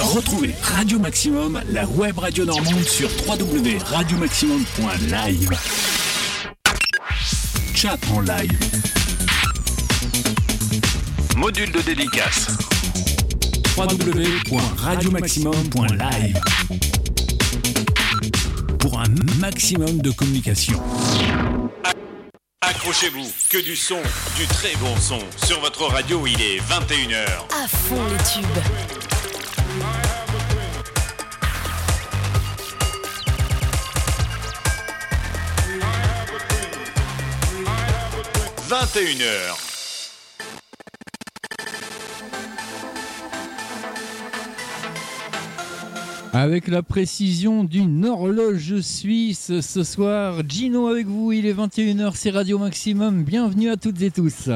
Retrouvez Radio Maximum, la web radio normande sur www.radiomaximum.live. Chat en live. Module de dédicace. www.radiomaximum.live. Pour un maximum de communication. Accrochez-vous, que du son, du très bon son. Sur votre radio, il est 21h. À fond les tubes. 21h. Avec la précision d'une horloge suisse ce soir, Gino avec vous, il est 21h, c'est Radio Maximum, bienvenue à toutes et tous.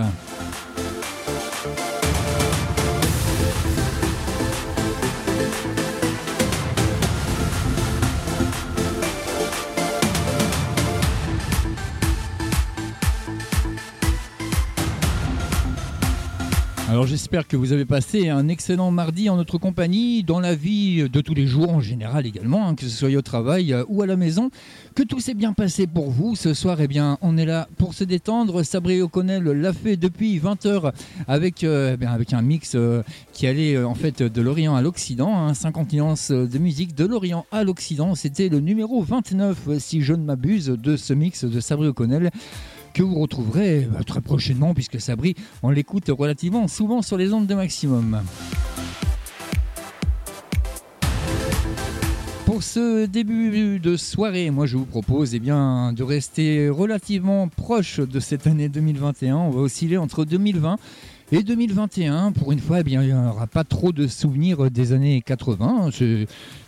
J'espère que vous avez passé un excellent mardi en notre compagnie, dans la vie de tous les jours en général également, hein, que ce soit au travail euh, ou à la maison, que tout s'est bien passé pour vous. Ce soir, eh bien, on est là pour se détendre. Sabri O'Connell l'a fait depuis 20h avec, euh, eh avec un mix euh, qui allait en fait de l'Orient à l'Occident, 50 hein, nuances de musique de l'Orient à l'Occident. C'était le numéro 29, si je ne m'abuse, de ce mix de Sabri O'Connell que vous retrouverez bah, très prochainement, puisque Sabri, on l'écoute relativement souvent sur les ondes de maximum. Pour ce début de soirée, moi je vous propose eh bien, de rester relativement proche de cette année 2021. On va osciller entre 2020 et 2021, pour une fois, eh bien, il n'y aura pas trop de souvenirs des années 80.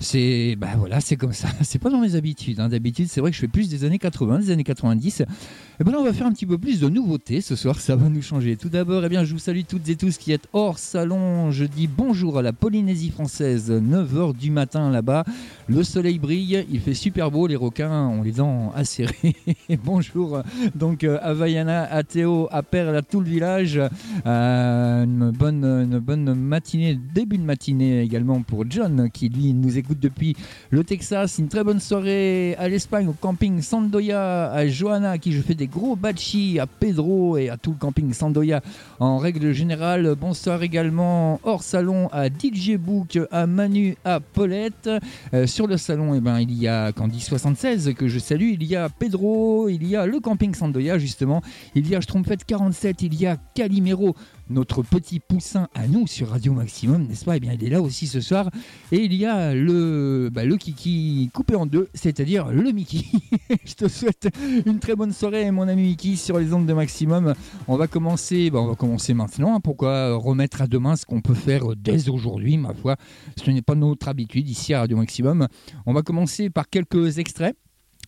C'est bah voilà, c'est comme ça. C'est pas dans mes habitudes. Hein. D'habitude, c'est vrai que je fais plus des années 80, des années 90. Et ben là, on va faire un petit peu plus de nouveautés ce soir. Ça va nous changer. Tout d'abord, eh bien, je vous salue toutes et tous qui êtes hors salon. Je dis bonjour à la Polynésie française. 9h du matin là-bas. Le soleil brille. Il fait super beau. Les requins ont les dents acérées. bonjour donc à Vaiana, à Théo, à Perle, à tout le village. Euh, euh, une, bonne, une bonne matinée, début de matinée également pour John qui lui nous écoute depuis le Texas. Une très bonne soirée à l'Espagne, au camping Sandoya, à Johanna qui je fais des gros bachi, à Pedro et à tout le camping Sandoya en règle générale. Bonsoir également hors salon à DJ Book, à Manu, à Paulette. Euh, sur le salon, eh ben, il y a Candy76 que je salue, il y a Pedro, il y a le camping Sandoya justement, il y a Schtroumpfette 47, il y a Calimero notre petit poussin à nous sur Radio Maximum, n'est-ce pas? Eh bien, il est là aussi ce soir. Et il y a le, bah, le Kiki coupé en deux, c'est-à-dire le Mickey. Je te souhaite une très bonne soirée, mon ami Mickey, sur les ondes de Maximum. On va commencer, bah, on va commencer maintenant. Hein. Pourquoi remettre à demain ce qu'on peut faire dès aujourd'hui, ma foi? Ce n'est pas notre habitude ici à Radio Maximum. On va commencer par quelques extraits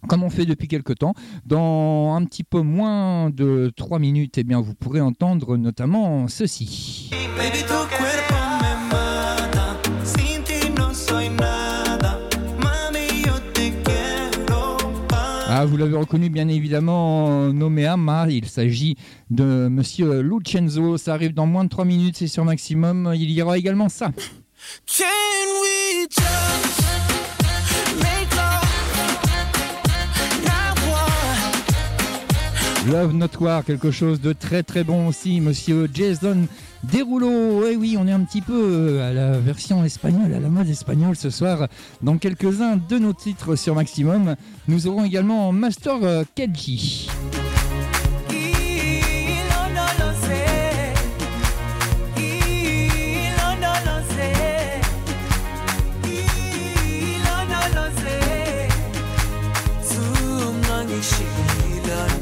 comme on fait depuis quelque temps. Dans un petit peu moins de 3 minutes, eh bien, vous pourrez entendre notamment ceci. Ah, vous l'avez reconnu bien évidemment, nommé. Il s'agit de Monsieur Lucenzo. Ça arrive dans moins de 3 minutes, c'est sur maximum. Il y aura également ça. Love Notoire, quelque chose de très très bon aussi, monsieur Jason Derulo. Eh oui, on est un petit peu à la version espagnole, à la mode espagnole ce soir. Dans quelques-uns de nos titres sur Maximum, nous aurons également Master Keji.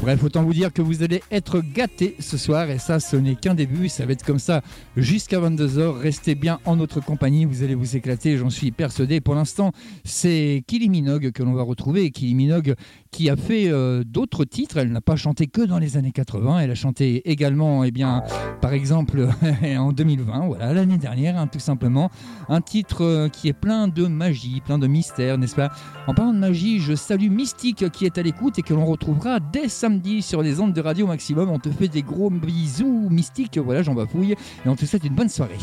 Bref, autant vous dire que vous allez être gâtés ce soir et ça, ce n'est qu'un début. Ça va être comme ça jusqu'à 22h. Restez bien en notre compagnie, vous allez vous éclater, j'en suis persuadé. Pour l'instant, c'est Kylie Minogue que l'on va retrouver. Kylie Minogue qui a fait euh, d'autres titres. Elle n'a pas chanté que dans les années 80. Elle a chanté également, eh bien, par exemple, en 2020, voilà, l'année dernière, hein, tout simplement. Un titre euh, qui est plein de magie, plein de mystère, n'est-ce pas? En parlant de magie, je salue Mystique qui est à l'écoute et que l'on retrouvera dès samedi sur les ondes de Radio Maximum. On te fait des gros bisous mystiques. Voilà, j'en bafouille. Et on te souhaite une bonne soirée.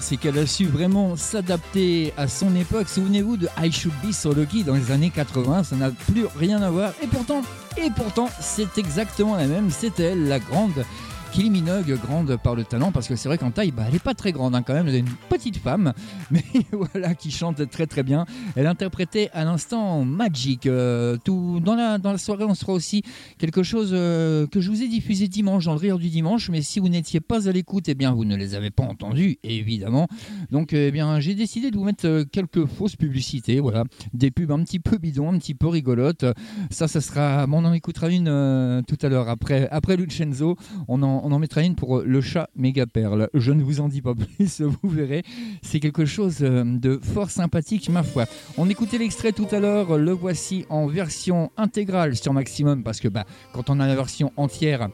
C'est qu'elle a su vraiment s'adapter à son époque. Souvenez-vous de I Should Be So Lucky dans les années 80, ça n'a plus rien à voir. Et pourtant, et pourtant, c'est exactement la même. C'était elle, la grande Kylie Minogue, grande par le talent, parce que c'est vrai qu'en taille, bah, elle n'est pas très grande hein, quand même, elle est une petite femme, mais voilà, qui chante très très bien. Elle interprétait à l'instant Magic. Euh, tout, dans, la, dans la soirée, on sera aussi quelque chose euh, que je vous ai diffusé dimanche, dans le rire du dimanche, mais si vous n'étiez pas à l'écoute, eh bien, vous ne les avez pas entendus, évidemment. Donc, eh bien, j'ai décidé de vous mettre euh, quelques fausses publicités, voilà, des pubs un petit peu bidons, un petit peu rigolotes. Ça, ça sera, on en écoutera une tout à l'heure après, après Lucenzo. On en, on en mettra une pour euh, le chat méga perle. Je ne vous en dis pas plus, vous verrez. C'est quelque chose euh, de fort sympathique, ma foi. On écoutait l'extrait tout à l'heure, le voici en version intégrale sur Maximum, parce que bah, quand on a la version entière,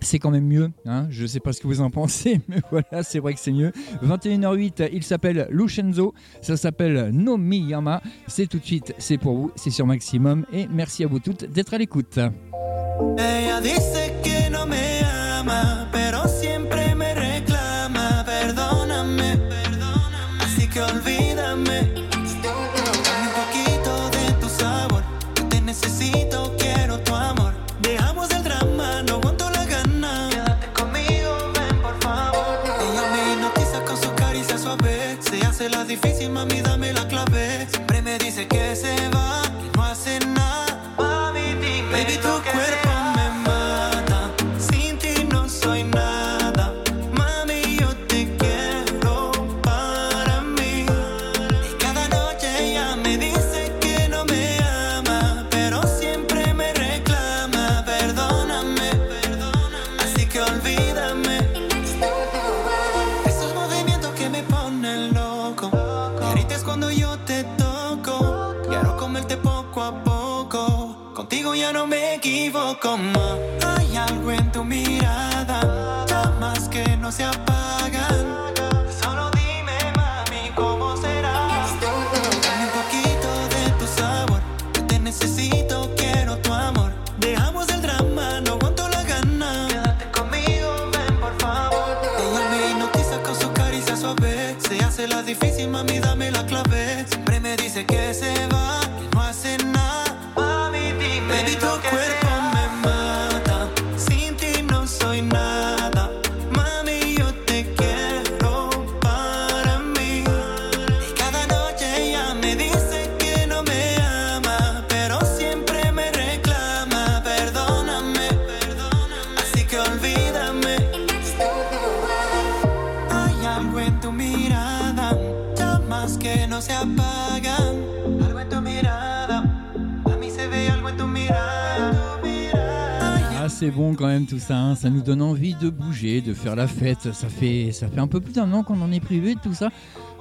c'est quand même mieux. Hein je ne sais pas ce que vous en pensez, mais voilà, c'est vrai que c'est mieux. 21h08, il s'appelle Lucenzo, ça s'appelle No Miyama. C'est tout de suite, c'est pour vous, c'est sur Maximum. Et merci à vous toutes d'être à l'écoute. Pero siempre me reclama. Perdóname, así que olvídame. Dame un poquito de tu sabor, te necesito, quiero tu amor. Dejamos el drama, no aguanto la gana. Quédate conmigo, ven por favor. Ella me hipnotiza con su caricia suave. Se hace la difícil, mami, c'est bon quand même tout ça, hein. ça nous donne envie de bouger, de faire la fête. Ça fait, ça fait un peu plus d'un an qu'on en est privé de tout ça.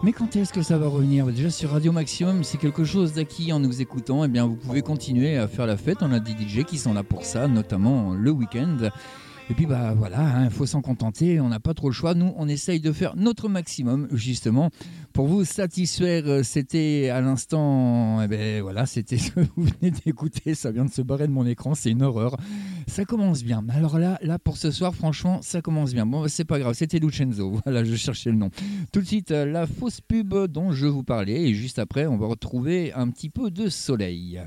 Mais quand est-ce que ça va revenir? Déjà sur Radio Maximum, c'est quelque chose d'acquis en nous écoutant. Eh bien, vous pouvez continuer à faire la fête. On a des DJ qui sont là pour ça, notamment le week-end. Et puis bah voilà, il faut s'en contenter, on n'a pas trop le choix. Nous, on essaye de faire notre maximum justement pour vous satisfaire. Euh, C'était à l'instant, eh ben voilà, c'était vous venez d'écouter. Ça vient de se barrer de mon écran, c'est une horreur. Ça commence bien. Alors là, là pour ce soir, franchement, ça commence bien. Bon, c'est pas grave, c'était Lucenzo. Voilà, je cherchais le nom. Tout de suite, euh, la fausse pub dont je vous parlais, et juste après, on va retrouver un petit peu de soleil.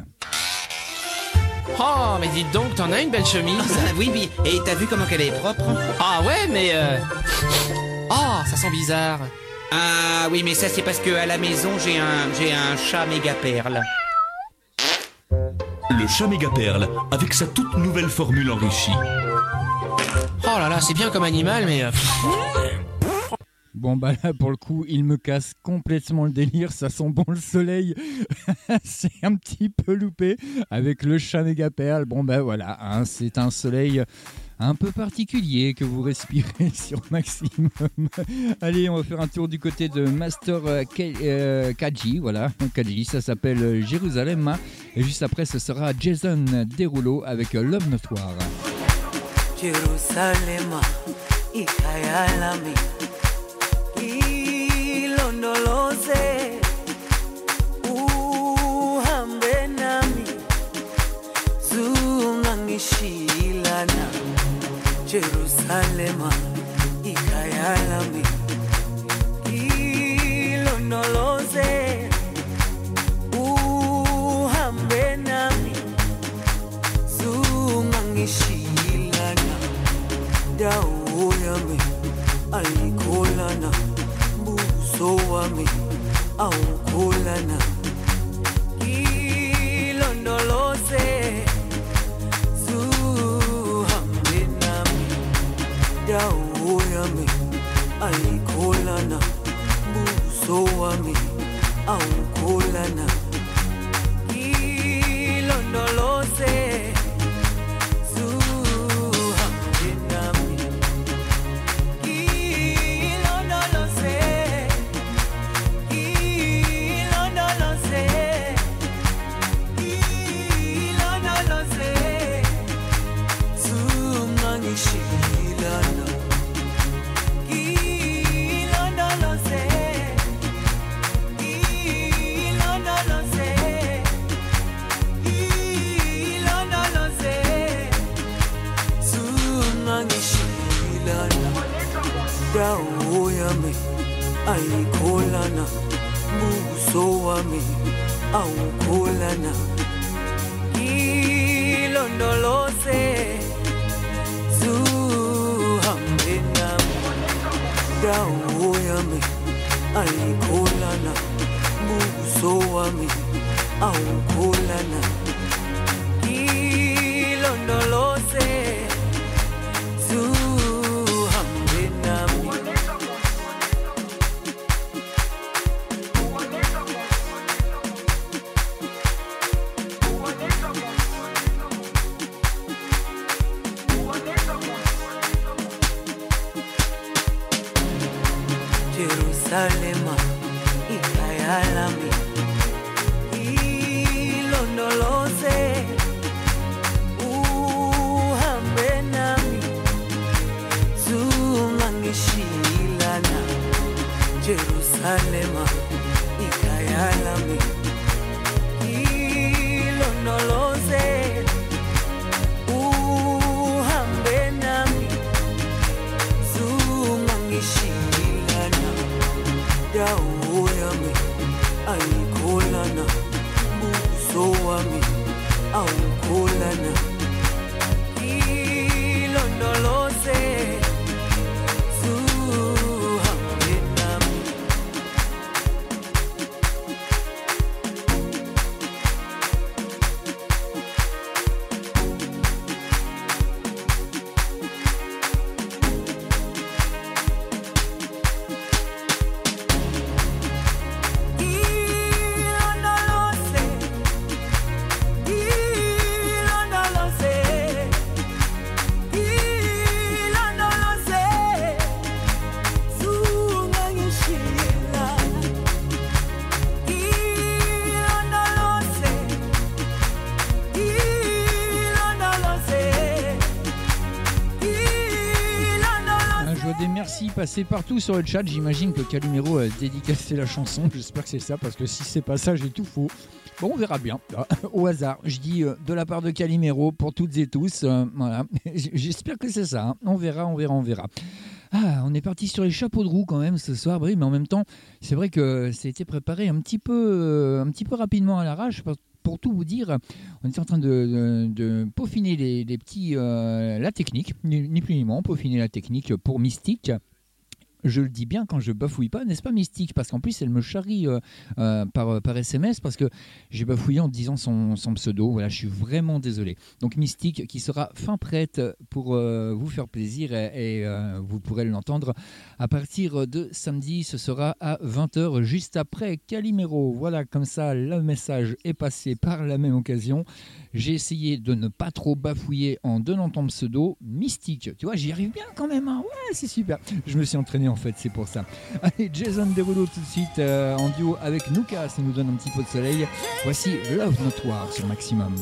Oh, mais dites donc, t'en as une belle chemise. Ah, oui, oui. Et t'as vu comment qu'elle est propre Ah ouais, mais... Euh... Oh, ça sent bizarre. Ah oui, mais ça c'est parce que à la maison j'ai un j'ai un chat méga perle. Le chat méga perle avec sa toute nouvelle formule enrichie. Oh là là, c'est bien comme animal, mais... euh, Bon bah là pour le coup il me casse complètement le délire, ça sent bon le soleil, c'est un petit peu loupé avec le chat méga perle. Bon bah voilà, hein, c'est un soleil un peu particulier que vous respirez sur Maximum. Allez on va faire un tour du côté de Master euh, Ke- euh, Kaji, voilà, Kaji ça s'appelle Jérusalem et juste après ce sera Jason Derulo avec euh, Love Notoire. Jerusalema ilondoloze uhambe nami zungangishilana Jerusalema ikhaya lami ilondoloze uhambe nami zungangishilana dawo yami ayikholana uso wami awukhulana ngilondoloze zuhambe nami. Ndawo yami ayikhulana buso wami awukhulana passé partout sur le chat. J'imagine que Calimero a dédicacé la chanson. J'espère que c'est ça, parce que si c'est pas ça, j'ai tout faux. Bon, on verra bien. Au hasard, je dis euh, de la part de Calimero pour toutes et tous. euh, voilà. J'espère que c'est ça. hein. On verra, on verra, on verra. Ah, on est parti sur les chapeaux de roue quand même ce soir, mais en même temps, c'est vrai que ça a été préparé un petit peu, euh, un petit peu rapidement à l'arrache. Pour tout vous dire, on était en train de, peaufiner les, petits, euh, la technique, ni, ni plus ni moins, peaufiner la technique pour Mystique. Je le dis bien quand je bafouille pas, n'est-ce pas Mystique? Parce qu'en plus, elle me charrie euh, euh, par, par SMS parce que j'ai bafouillé en disant son, son pseudo. Voilà, je suis vraiment désolé. Donc Mystique qui sera fin prête pour euh, vous faire plaisir et, euh, vous pourrez l'entendre à partir de samedi. Ce sera à 20h juste après Calimero. Voilà, comme ça, le message est passé par la même occasion. J'ai essayé de ne pas trop bafouiller en donnant ton pseudo Mystique. Tu vois, j'y arrive bien quand même. hein. Ouais, c'est super. Je me suis entraîné en fait, c'est pour ça. Allez, Jason Derulo tout de suite euh, en duo avec Nuka, ça nous donne un petit peu de soleil. Voici Love Notoire sur Maximum.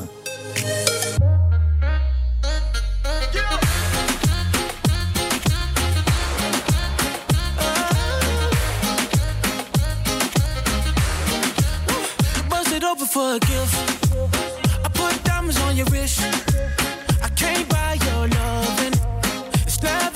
For. I put on your. I your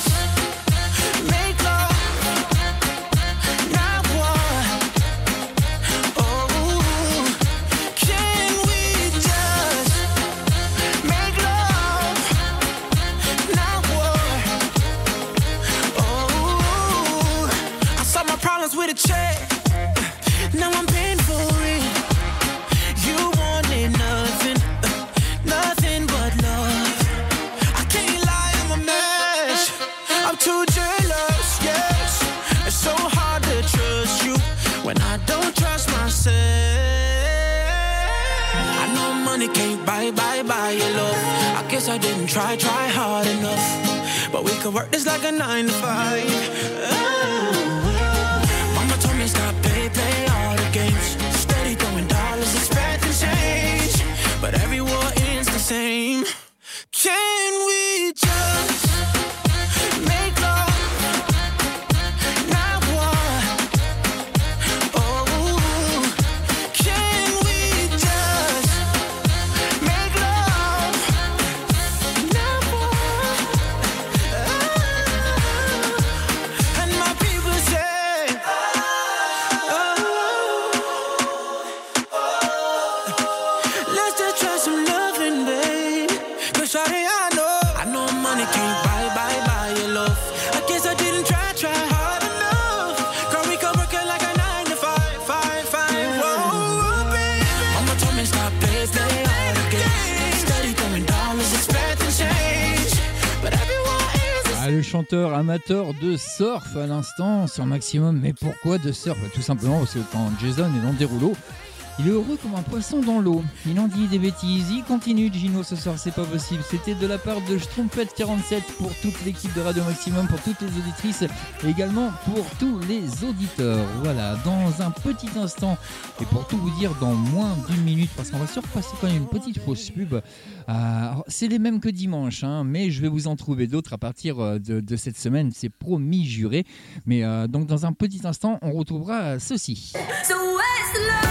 I didn't try, try hard enough. But we could work this like a nine to five. Amateur de surf à l'instant sur Maximum. Mais pourquoi de surf? Tout simplement parce que quand Jason est dans des rouleaux, il est heureux comme un poisson dans l'eau. Il en dit des bêtises. Il continue, Gino, ce soir, c'est pas possible. C'était de la part de Schtroumpfette47 pour toute l'équipe de Radio Maximum, pour toutes les auditrices, et également pour tous les auditeurs. Voilà, dans un petit instant, et pour tout vous dire, dans moins d'une minute, parce qu'on va surpasser quand même une petite fausse pub. Euh, c'est les mêmes que dimanche, hein, mais je vais vous en trouver d'autres à partir euh, de, de cette semaine, c'est promis, juré. Mais euh, donc dans un petit instant, on retrouvera ceci. So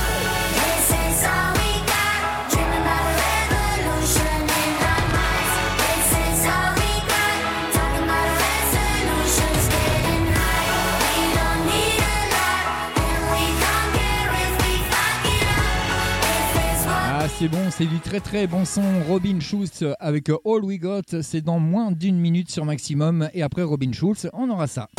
c'est bon, c'est du très très bon son. Robin Schulz avec All We Got, c'est dans moins d'une minute sur maximum. Et après Robin Schulz, on aura ça.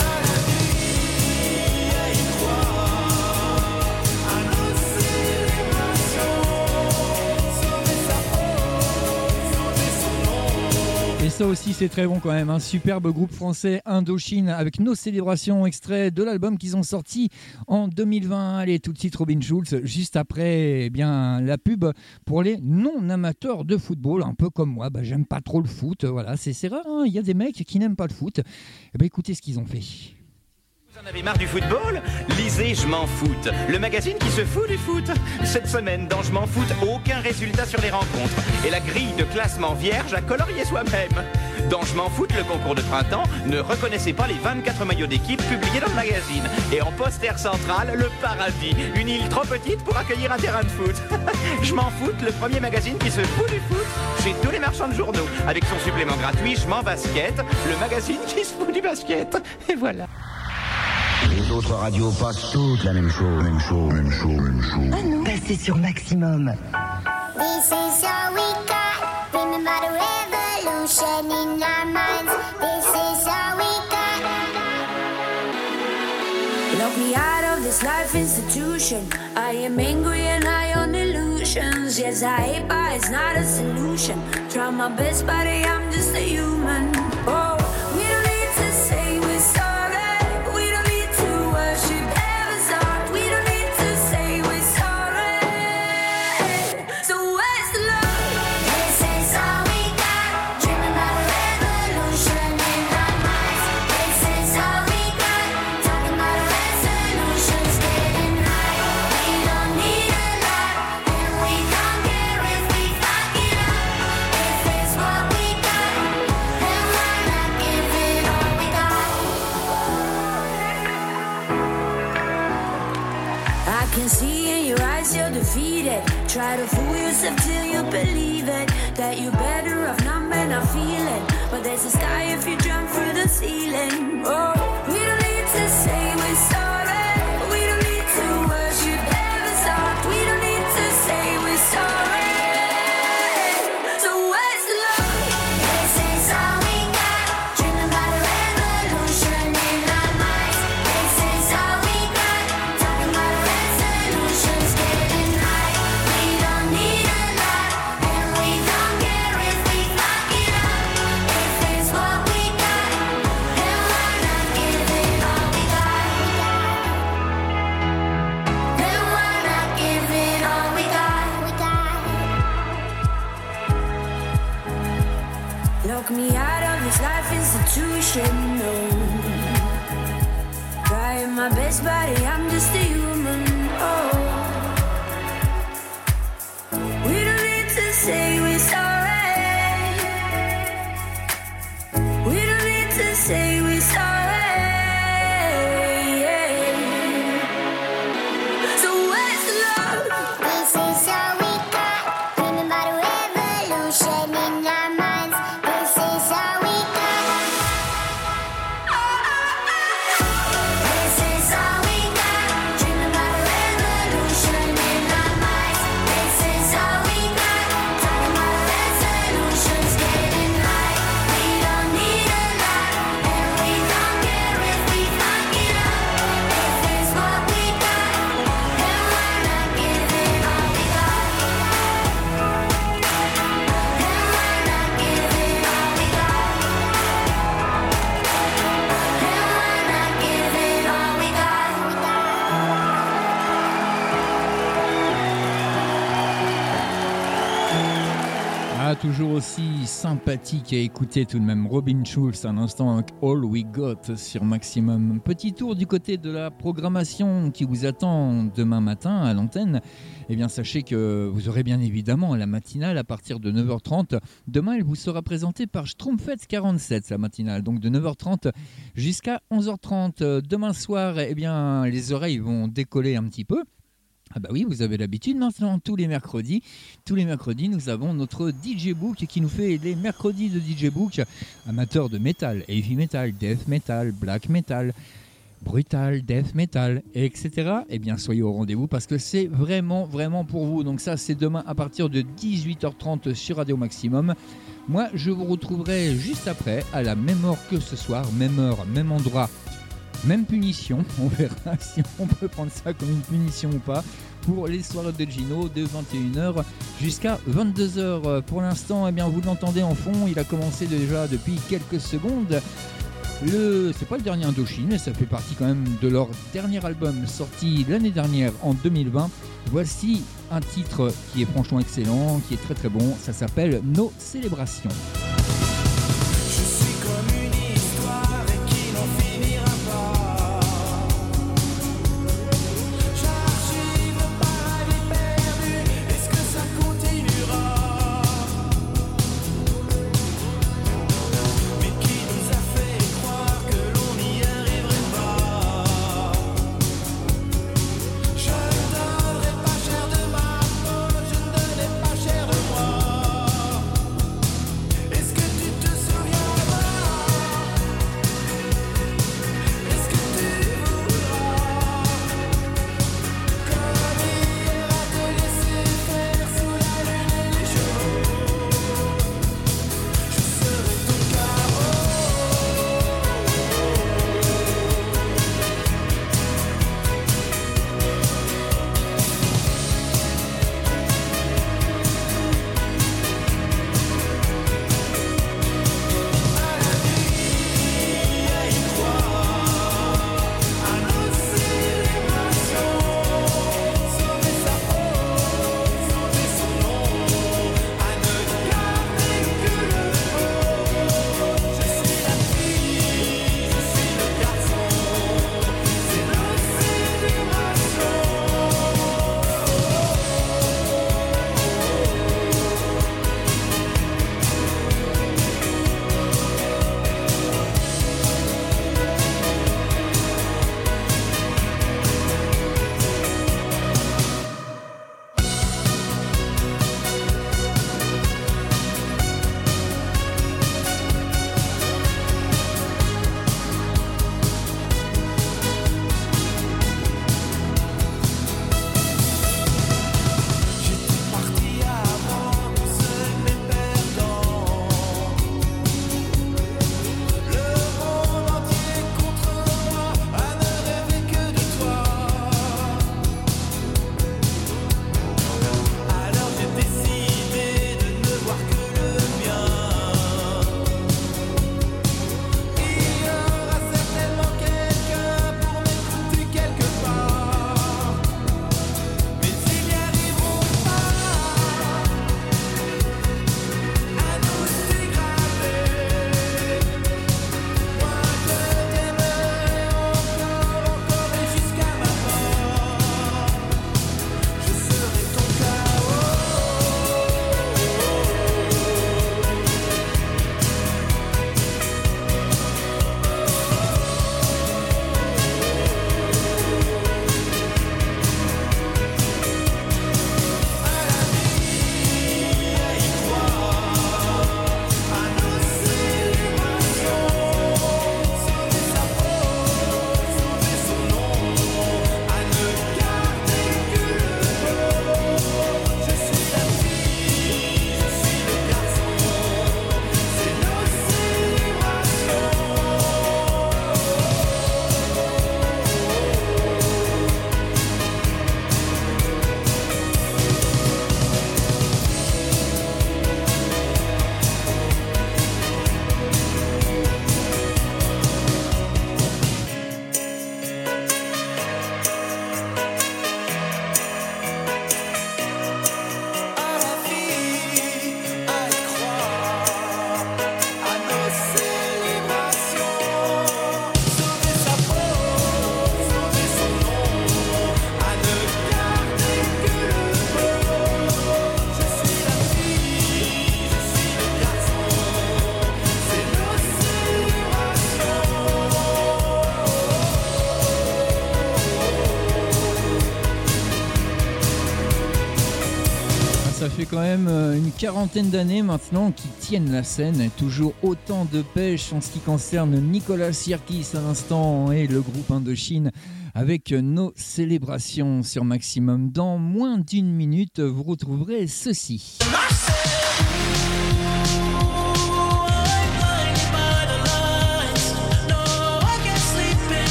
Ça aussi c'est très bon quand même. Un superbe groupe français Indochine avec nos célébrations extraits de l'album qu'ils ont sorti en 2020. Allez, tout de Robin Schulz, juste après eh bien la pub pour les non amateurs de football, un peu comme moi. Bah, J'aime pas trop le foot, voilà, c'est c'est rare. hein. Il y a des mecs qui n'aiment pas le foot. Eh ben écoutez ce qu'ils ont fait. Vous en avez marre du football Lisez Je m'en foute, le magazine qui se fout du foot. Cette semaine, dans Je m'en foute, aucun résultat sur les rencontres. Et la grille de classement vierge à colorier soi-même. Dans Je m'en foute, le concours de printemps, ne reconnaissez pas les 24 maillots d'équipe publiés dans le magazine. Et en poster central, le paradis, une île trop petite pour accueillir un terrain de foot. Je m'en foute, le premier magazine qui se fout du foot chez tous les marchands de journaux. Avec son supplément gratuit Je m'en basket, le magazine qui se fout du basket. Et voilà. Les autres radios passent toutes la même chose, même chose, même chose, même chose. Ah non, passez sur Maximum. This is all we got. Remember the revolution in our minds. This is all we got. Lock me out of this life institution. I am angry and high on illusions. Yes, I hate, but it's not a solution. Try my best, but I'm just a human. Oh, That you're better off not men not feeling. But there's a sky if you jump through the ceiling. Oh, sympathique à écouter tout de même Robin Schulz un instant avec All We Got sur Maximum. Petit tour du côté de la programmation qui vous attend demain matin à l'antenne. Eh bien, sachez que vous aurez bien évidemment la matinale à partir de 9h30. Demain, elle vous sera présentée par Schtroumpfetz 47, la matinale, donc de 9h30 jusqu'à 11h30. Demain soir, eh bien, les oreilles vont décoller un petit peu. Ah bah oui, vous avez l'habitude maintenant, tous les mercredis. Tous les mercredis, nous avons notre DJ Book qui nous fait les mercredis de DJ Book, amateur de métal, heavy metal, death metal, black metal, brutal, death metal, etc. Eh bien, soyez au rendez-vous parce que c'est vraiment, vraiment pour vous. Donc ça, c'est demain à partir de 18h30 sur Radio Maximum. Moi, je vous retrouverai juste après, à la même heure que ce soir, même heure, même endroit. Même punition, on verra si on peut prendre ça comme une punition ou pas. pour les soirées de Gino de 21h jusqu'à 22h. Pour l'instant, eh bien, vous l'entendez en fond, il a commencé déjà depuis quelques secondes. Le, c'est pas le dernier Indochine, mais ça fait partie quand même de leur dernier album sorti l'année dernière en 2020. Voici un titre qui est franchement excellent, qui est très très bon. Ça s'appelle Nos célébrations. Quand même euh, une quarantaine d'années maintenant qu'ils tiennent la scène. Toujours autant de pêche en ce qui concerne Nicolas Sirkis à l'instant et le groupe Indochine avec nos célébrations sur Maximum. Dans moins d'une minute, vous retrouverez ceci.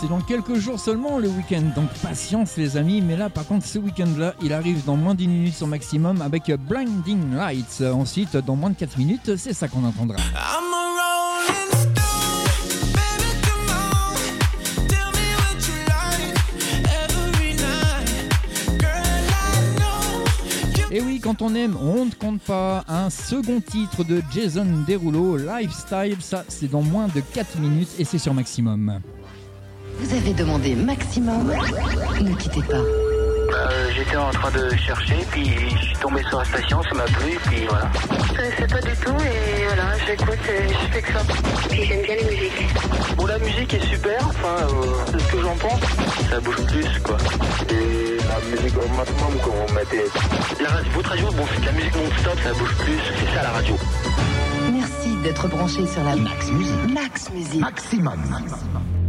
C'est dans quelques jours seulement le week-end, donc patience les amis. Mais là, par contre, ce week-end-là, il arrive dans moins d'une minute sur maximum avec Blinding Lights. Ensuite, dans moins de 4 minutes, c'est ça qu'on entendra. Et oui, quand on aime, on ne compte pas. Un second titre de Jason Derulo, Lifestyle, ça c'est dans moins de 4 minutes et c'est sur maximum. Vous avez demandé maximum Ne quittez pas. Euh, J'étais en train de chercher, puis je suis tombé sur la station, ça m'a plu, puis voilà. C'est pas du tout et voilà, j'écoute et je fais que ça. Puis j'aime bien les musiques. Bon, la musique est super, enfin, euh, c'est ce que j'en pense. Ça bouge plus, quoi. Et la musique au maximum, quand on mettait... La radio, votre radio, bon, c'est de la musique non-stop, ça bouge plus, c'est ça la radio. Merci d'être branché sur la Max Musique. Max Musique. Maximum. I've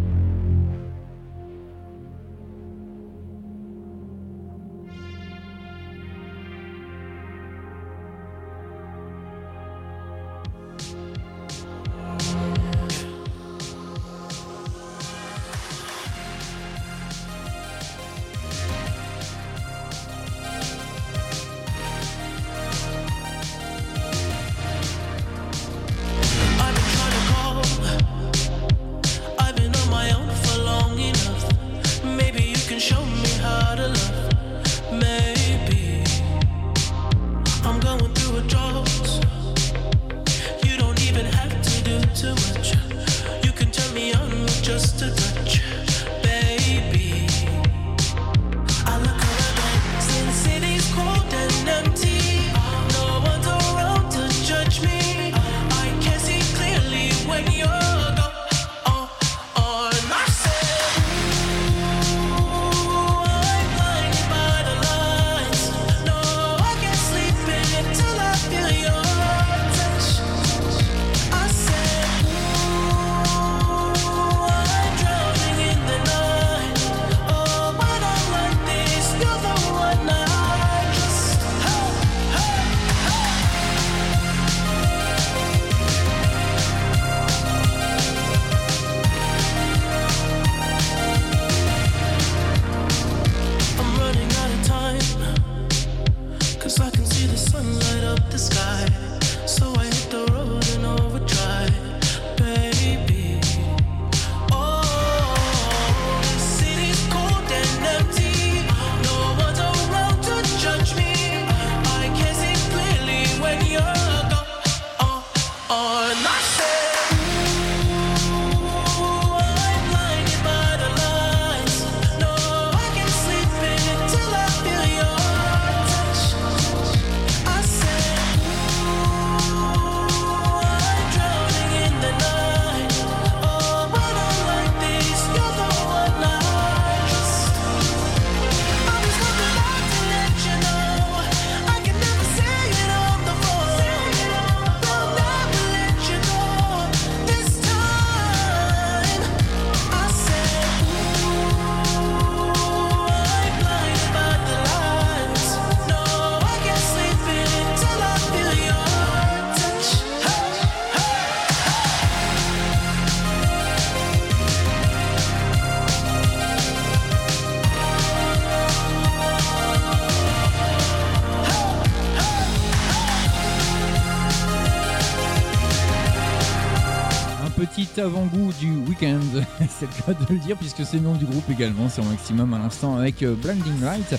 avant-goût du week-end, c'est le cas de le dire, puisque c'est le nom du groupe également, c'est au maximum à l'instant avec euh, Blinding Light.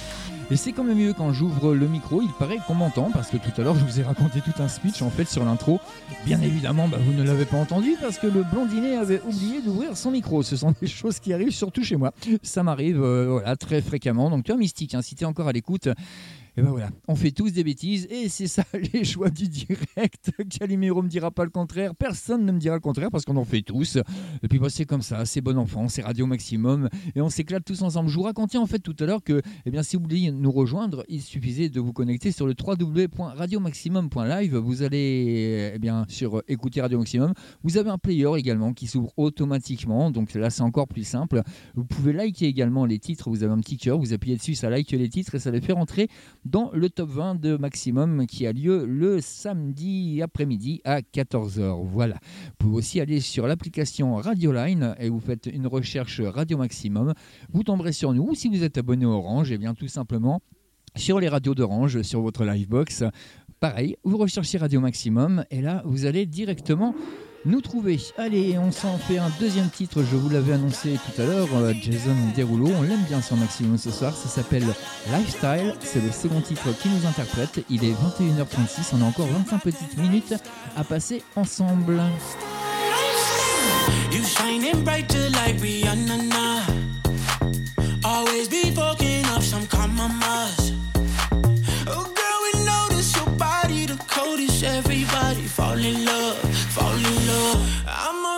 Et c'est quand même mieux quand j'ouvre le micro, il paraît qu'on m'entend, parce que tout à l'heure je vous ai raconté tout un speech en fait sur l'intro. Bien évidemment, bah, vous ne l'avez pas entendu parce que le blondinet avait oublié d'ouvrir son micro. Ce sont des choses qui arrivent surtout chez moi. Ça m'arrive euh, voilà, très fréquemment. Donc toi, Mystique, hein, si tu es encore à l'écoute, et ben voilà, on fait tous des bêtises et c'est ça les choix du direct. Calimero me dira pas le contraire, personne ne me dira le contraire parce qu'on en fait tous. Et puis bah, c'est comme ça, c'est bon enfant, c'est Radio Maximum et on s'éclate tous ensemble. Je vous racontais en fait tout à l'heure que eh bien, si vous vouliez nous rejoindre, il suffisait de vous connecter sur le www.radiomaximum.live. Vous allez eh bien, sur écouter Radio Maximum. Vous avez un player également qui s'ouvre automatiquement, donc là c'est encore plus simple. Vous pouvez liker également les titres, vous avez un petit cœur, vous appuyez dessus, ça like les titres et ça les fait rentrer dans le top 20 de Maximum qui a lieu le samedi après-midi à 14h. Voilà. Vous pouvez aussi aller sur l'application Radioline et vous faites une recherche Radio Maximum. Vous tomberez sur nous. Ou si vous êtes abonné Orange, et bien tout simplement sur les radios d'Orange, sur votre Livebox. Pareil, vous recherchez Radio Maximum et là, vous allez directement nous trouver. Allez, on s'en fait un deuxième titre, je vous l'avais annoncé tout à l'heure, euh, Jason Derulo, on l'aime bien sur Maximum ce soir, ça s'appelle Lifestyle, c'est le second titre qui nous interprète, il est 21h36, on a encore 25 petites minutes à passer ensemble. You shining. Always be fucking up some compromise. Oh, girl, we notice your body the coldest. Everybody fall in love, fall in love. I'm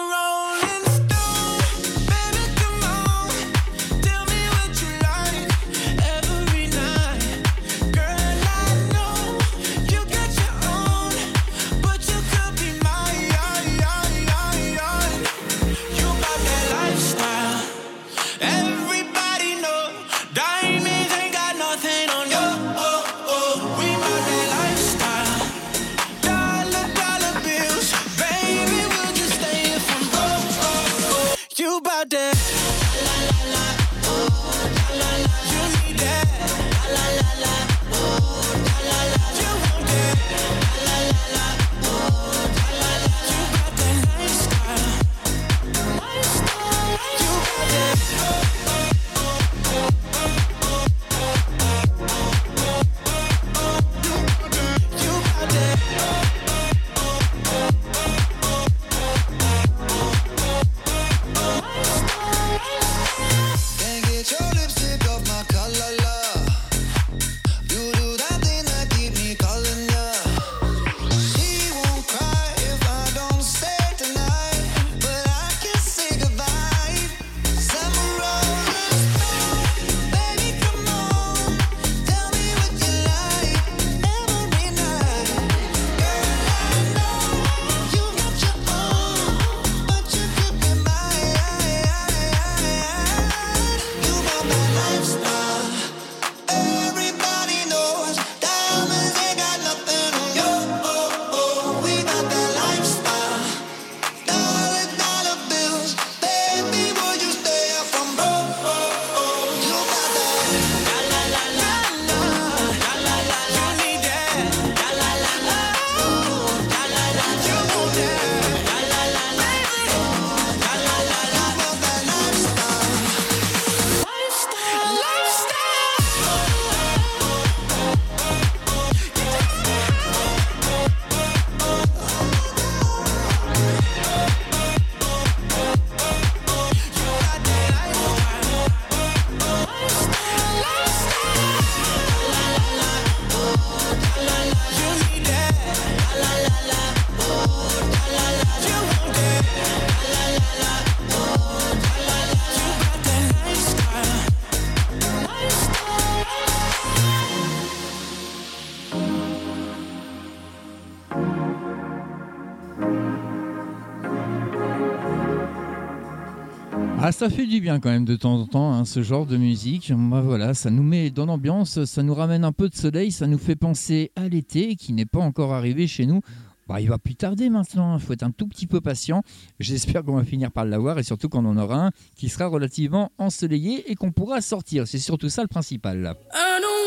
ça fait du bien quand même de temps en temps, hein, ce genre de musique. Bah, voilà, ça nous met dans l'ambiance, ça nous ramène un peu de soleil, ça nous fait penser à l'été qui n'est pas encore arrivé chez nous. Bah, il va plus tarder maintenant, il faut être un tout petit peu patient. J'espère qu'on va finir par l'avoir et surtout qu'on en aura un qui sera relativement ensoleillé et qu'on pourra sortir. C'est surtout ça le principal. Don't wanna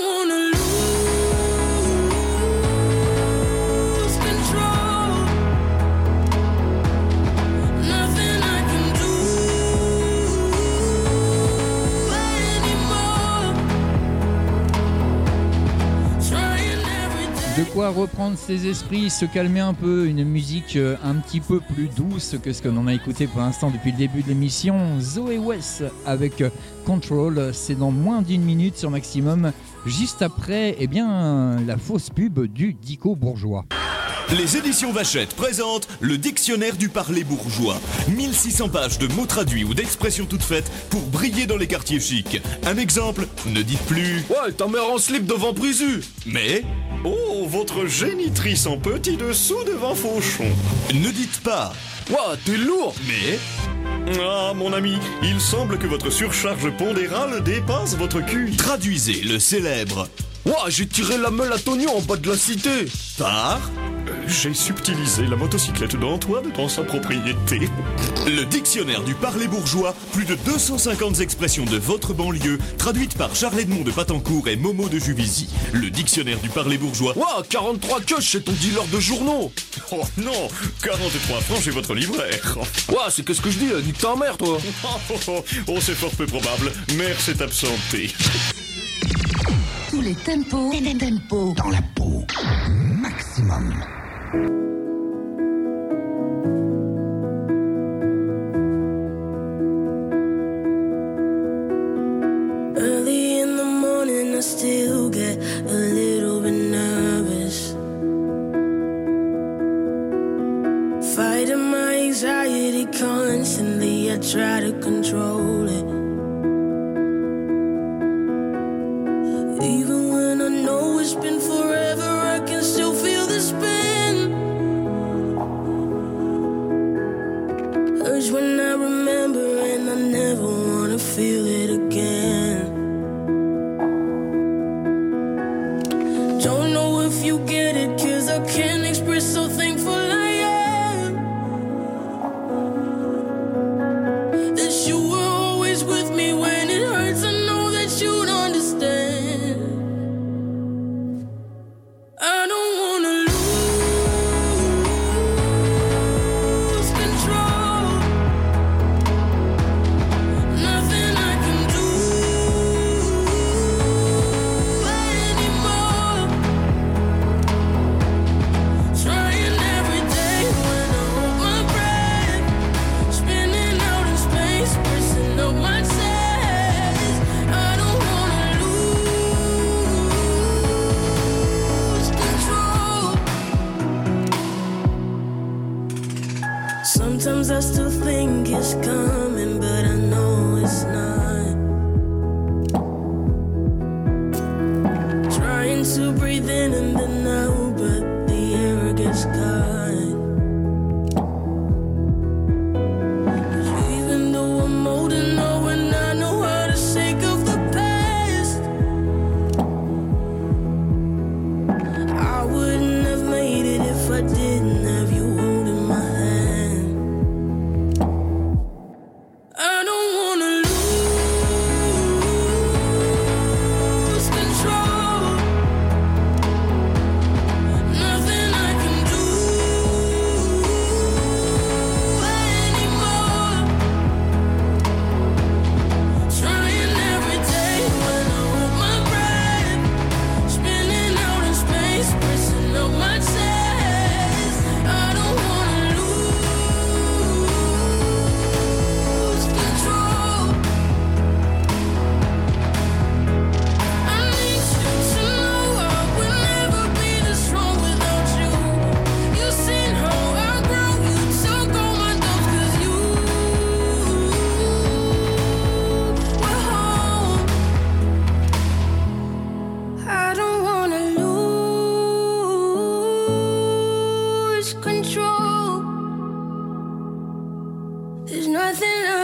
De quoi reprendre ses esprits, se calmer un peu, une musique euh, un petit peu plus douce que ce que l'on a écouté pour l'instant depuis le début de l'émission. Zoé West avec euh, Control, c'est dans moins d'une minute sur Maximum, juste après eh bien, la fausse pub du Dico Bourgeois. Les éditions Vachette présentent le dictionnaire du parler bourgeois. 1600 pages de mots traduits ou d'expressions toutes faites pour briller dans les quartiers chics. Un exemple, ne dites plus Ouais, ta mère en slip devant Prisu. Mais? Oh, votre génitrice en petit dessous devant Fauchon. Ne dites pas Ouah, t'es lourd Mais? Ah, mon ami, il semble que votre surcharge pondérale dépasse votre cul. Traduisez le célèbre Ouah, j'ai tiré la meule à Tonio en bas de la cité. Par Euh, J'ai subtilisé la motocyclette d'Antoine dans sa propriété. Le dictionnaire du parler bourgeois, plus de 250 expressions de votre banlieue, traduites par Charles Edmond de Patancourt et Momo de Juvisy. Le dictionnaire du parler bourgeois. Ouah, 43 queues chez ton dealer de journaux. Oh non 43 francs chez votre libraire. Ouah, c'est qu'est-ce que je dis Nique ta mère, toi. Oh, oh, oh, oh, c'est fort peu probable. Mère s'est absentée. Tous les tempos, les tempos dans la peau. Maximum. Early in the morning, I still get a little bit nervous. Fighting my anxiety constantly, I try to control it. It's been forever,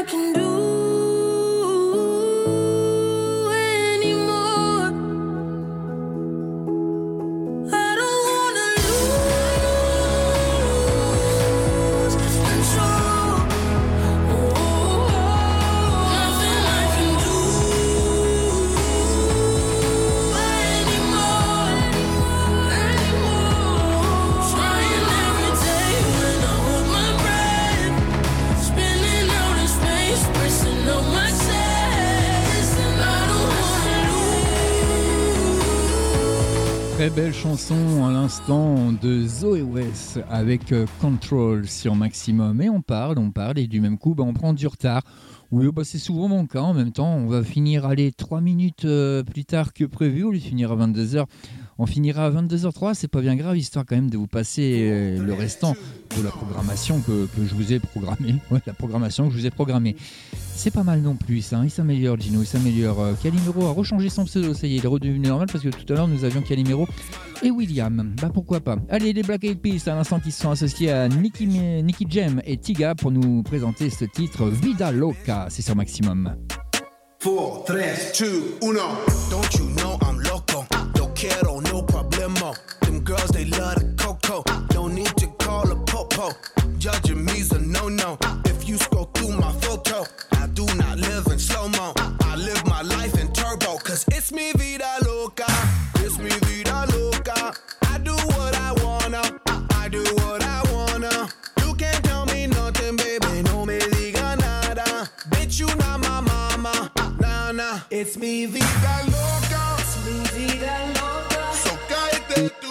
I can do Avec euh, Control sur Maximum. Et on parle, on parle, et du même coup, bah, on prend du retard. Oui, bah, c'est souvent mon cas. En même temps, on va finir, aller 3 minutes euh, plus tard que prévu. Au lieu de finir à 22h, on finira à 22h03. C'est pas bien grave, histoire quand même de vous passer euh, le restant de la programmation que, que je vous ai programmée. La programmation que je vous ai programmée. C'est pas mal non plus, ça. hein. Il s'améliore, Gino, il s'améliore. Euh, Calimero a rechangé son pseudo, ça y est, il est redevenu normal parce que tout à l'heure nous avions Calimero et William. Bah pourquoi pas. Allez, les Black Eyed Peas à l'instant qui sont associés à Nicky, Nicky Jam et Tiga pour nous présenter ce titre Vida Loca. C'est sur Maximum. Four, tres, two, uno. Don't you know I'm quiero, no problemo. Them girls, they love the coco. No need to call a popo. Judging me's a no no. If you scroll through my photo, I do not live in slow mo. I live my life in turbo, cause it's mi vida loca. It's mi vida loca. I do what I wanna. I do what I wanna. You can't tell me nothing, baby. No me diga nada. Bitch, you not my mama. Nah, nah. It's mi vida loca do.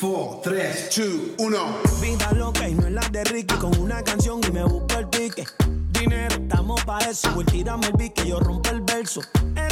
4, 3, 2, 1. Vida loca y no es la de Ricky. Con una canción y me busco el pique. Dinero, estamos pa' eso. Pues Voy tirarme el pique, yo rompo el verso. Eh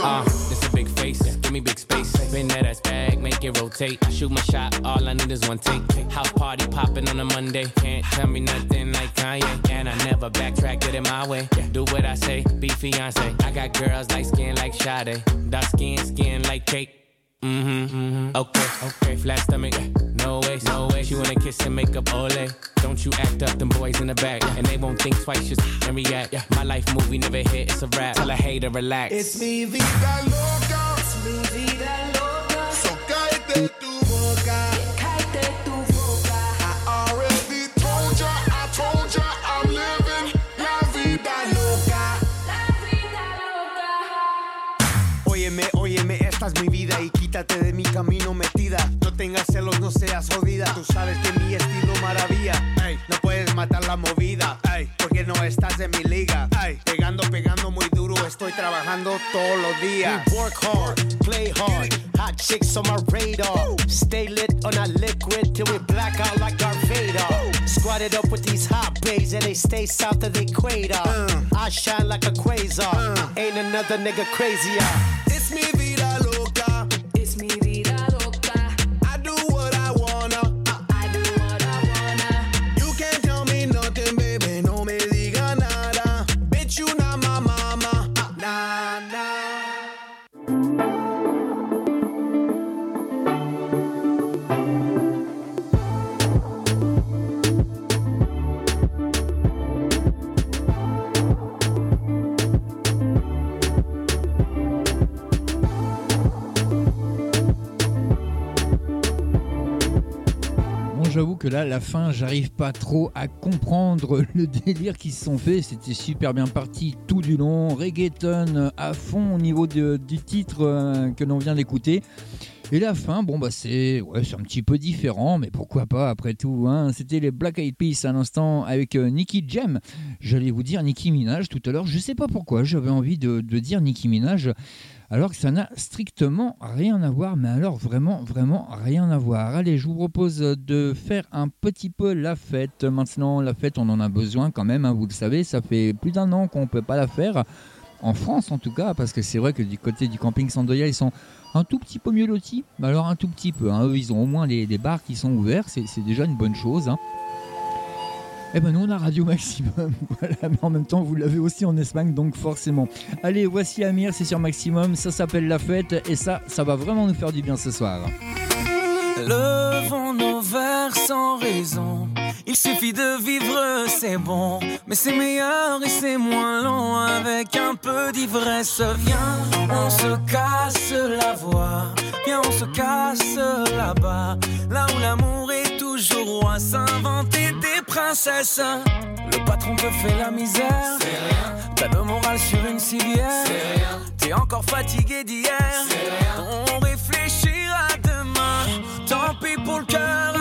uno. Uh, this a big face, give me big space. Bend that ass back, make it rotate. I shoot my shot, all I need is one take. House party popping on a Monday. Can't tell me nothing like Kanye. And I never backtrack, get in my way. Do what I say, be fiance. I got girls like skin like Sade. Dark skin, skin like cake. Mm-hmm, mm-hmm. Okay, okay. Flat stomach, no way, no way. She wanna kiss and make up ole. Don't you act up, them boys in the back. And they won't think twice, just and react. My life movie never hit, it's a rap. Tell a hater relax. It's mi vida loca. Es mi vida loca. So cállate tu boca. Cállate tu boca. I already told ya, I told ya, I'm living la vida loca. la vida loca. Óyeme, óyeme, esta es mi vida y quítate de mi camino metida. Tengas celos, no seas jodida. Tú sabes que mi estilo maravilla. Ey, no puedes matar la movida. Ey, porque no estás en mi liga. Ey, pegando, pegando muy duro. Estoy trabajando todos los días. We work hard, play hard. Hot chicks on my radar. Stay lit on a liquid till we black out like Darth Vader. Squatted up with these hot bays and they stay south of the equator. I shine like a quasar. Ain't another nigga crazier. It's mi vida j'avoue que là, la fin, j'arrive pas trop à comprendre le délire qu'ils se sont fait. C'était super bien parti tout du long. Reggaeton à fond au niveau du titre euh, que l'on vient d'écouter. Et la fin, bon, bah c'est un petit peu différent, mais pourquoi pas après tout. hein. C'était les Black Eyed Peas à l'instant avec euh, Nicki Jam. J'allais vous dire Nicki Minaj tout à l'heure. Je sais pas pourquoi, j'avais envie de, de dire Nicki Minaj alors que ça n'a strictement rien à voir, mais alors vraiment, vraiment rien à voir. Allez, je vous propose de faire un petit peu la fête. Maintenant, la fête, on en a besoin quand même, hein, vous le savez, ça fait plus d'un an qu'on ne peut pas la faire, en France en tout cas, parce que c'est vrai que du côté du camping Sandoya, ils sont un tout petit peu mieux lotis, mais alors un tout petit peu. hein. Eux, ils ont au moins les, les bars qui sont ouverts, c'est c'est déjà une bonne chose. hein. Eh ben nous on a Radio Maximum, voilà, mais en même temps vous l'avez aussi en Espagne, donc forcément. Allez, voici Amir, c'est sur Maximum, ça s'appelle La Fête, et ça, ça va vraiment nous faire du bien ce soir. Levons nos verres sans raison. Il suffit de vivre, c'est bon. Mais c'est meilleur et c'est moins long avec un peu d'ivresse. Viens, on se casse la voix. Viens, casse là-bas. Là où l'amour est toujours roi, s'inventer des princesses. Le patron te fait la misère. T'as le moral sur une civière. T'es encore fatigué d'hier. On réfléchira demain. Tant pis pour le cœur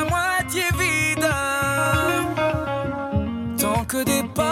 que des potes,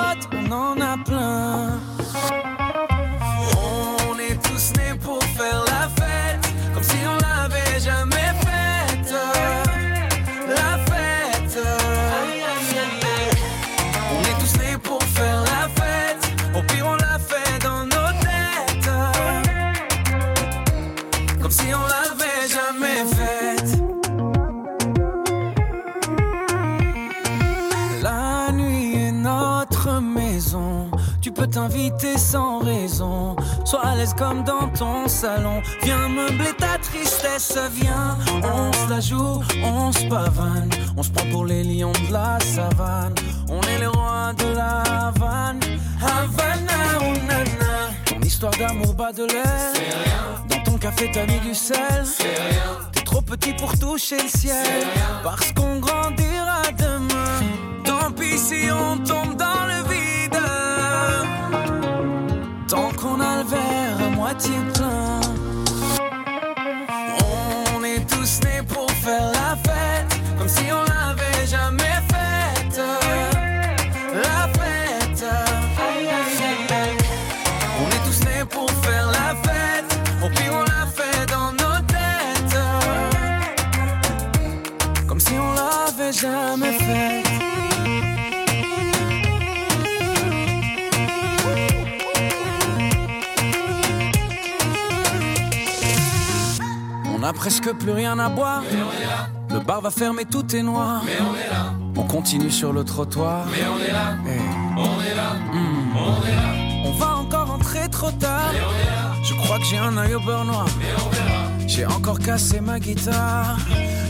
t'inviter sans raison. Sois à l'aise comme dans ton salon. Viens meubler ta tristesse. Viens, on se la joue, on se pavane. On se prend pour les lions de la savane. On est les rois de la Havane. Havana, oh nana. Ton histoire d'amour bas de l'air. Dans ton café, t'as mis du sel. T'es trop petit pour toucher le ciel. Parce qu'on grandira demain. Tant pis si on tombe a presque plus rien à boire. Le bar va fermer, tout est noir. on continue sur le trottoir. Mais on est là, Eh. on est là, Hmm. on est là. On va encore rentrer trop tard. Je crois que j'ai un œil au beurre noir. J'ai encore cassé ma guitare.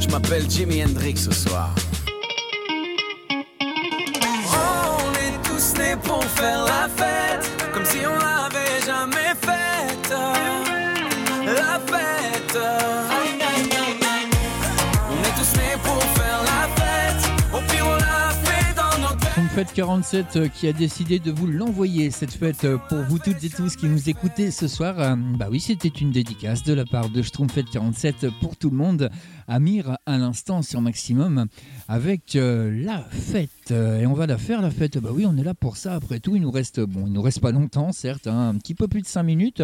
Je m'appelle Jimi Hendrix ce soir. On est tous nés pour faire la fête, fête 47 euh, qui a décidé de vous l'envoyer, cette fête, euh, pour vous toutes et tous qui nous écoutez ce soir. Euh, Bah oui, c'était une dédicace de la part de Schtroumpfette 47 pour tout le monde. Amir à l'instant sur Maximum avec la fête. Et on va la faire, la fête. Bah oui, on est là pour ça. Après tout, il nous reste, bon, il nous reste pas longtemps, certes, hein, un petit peu plus de 5 minutes.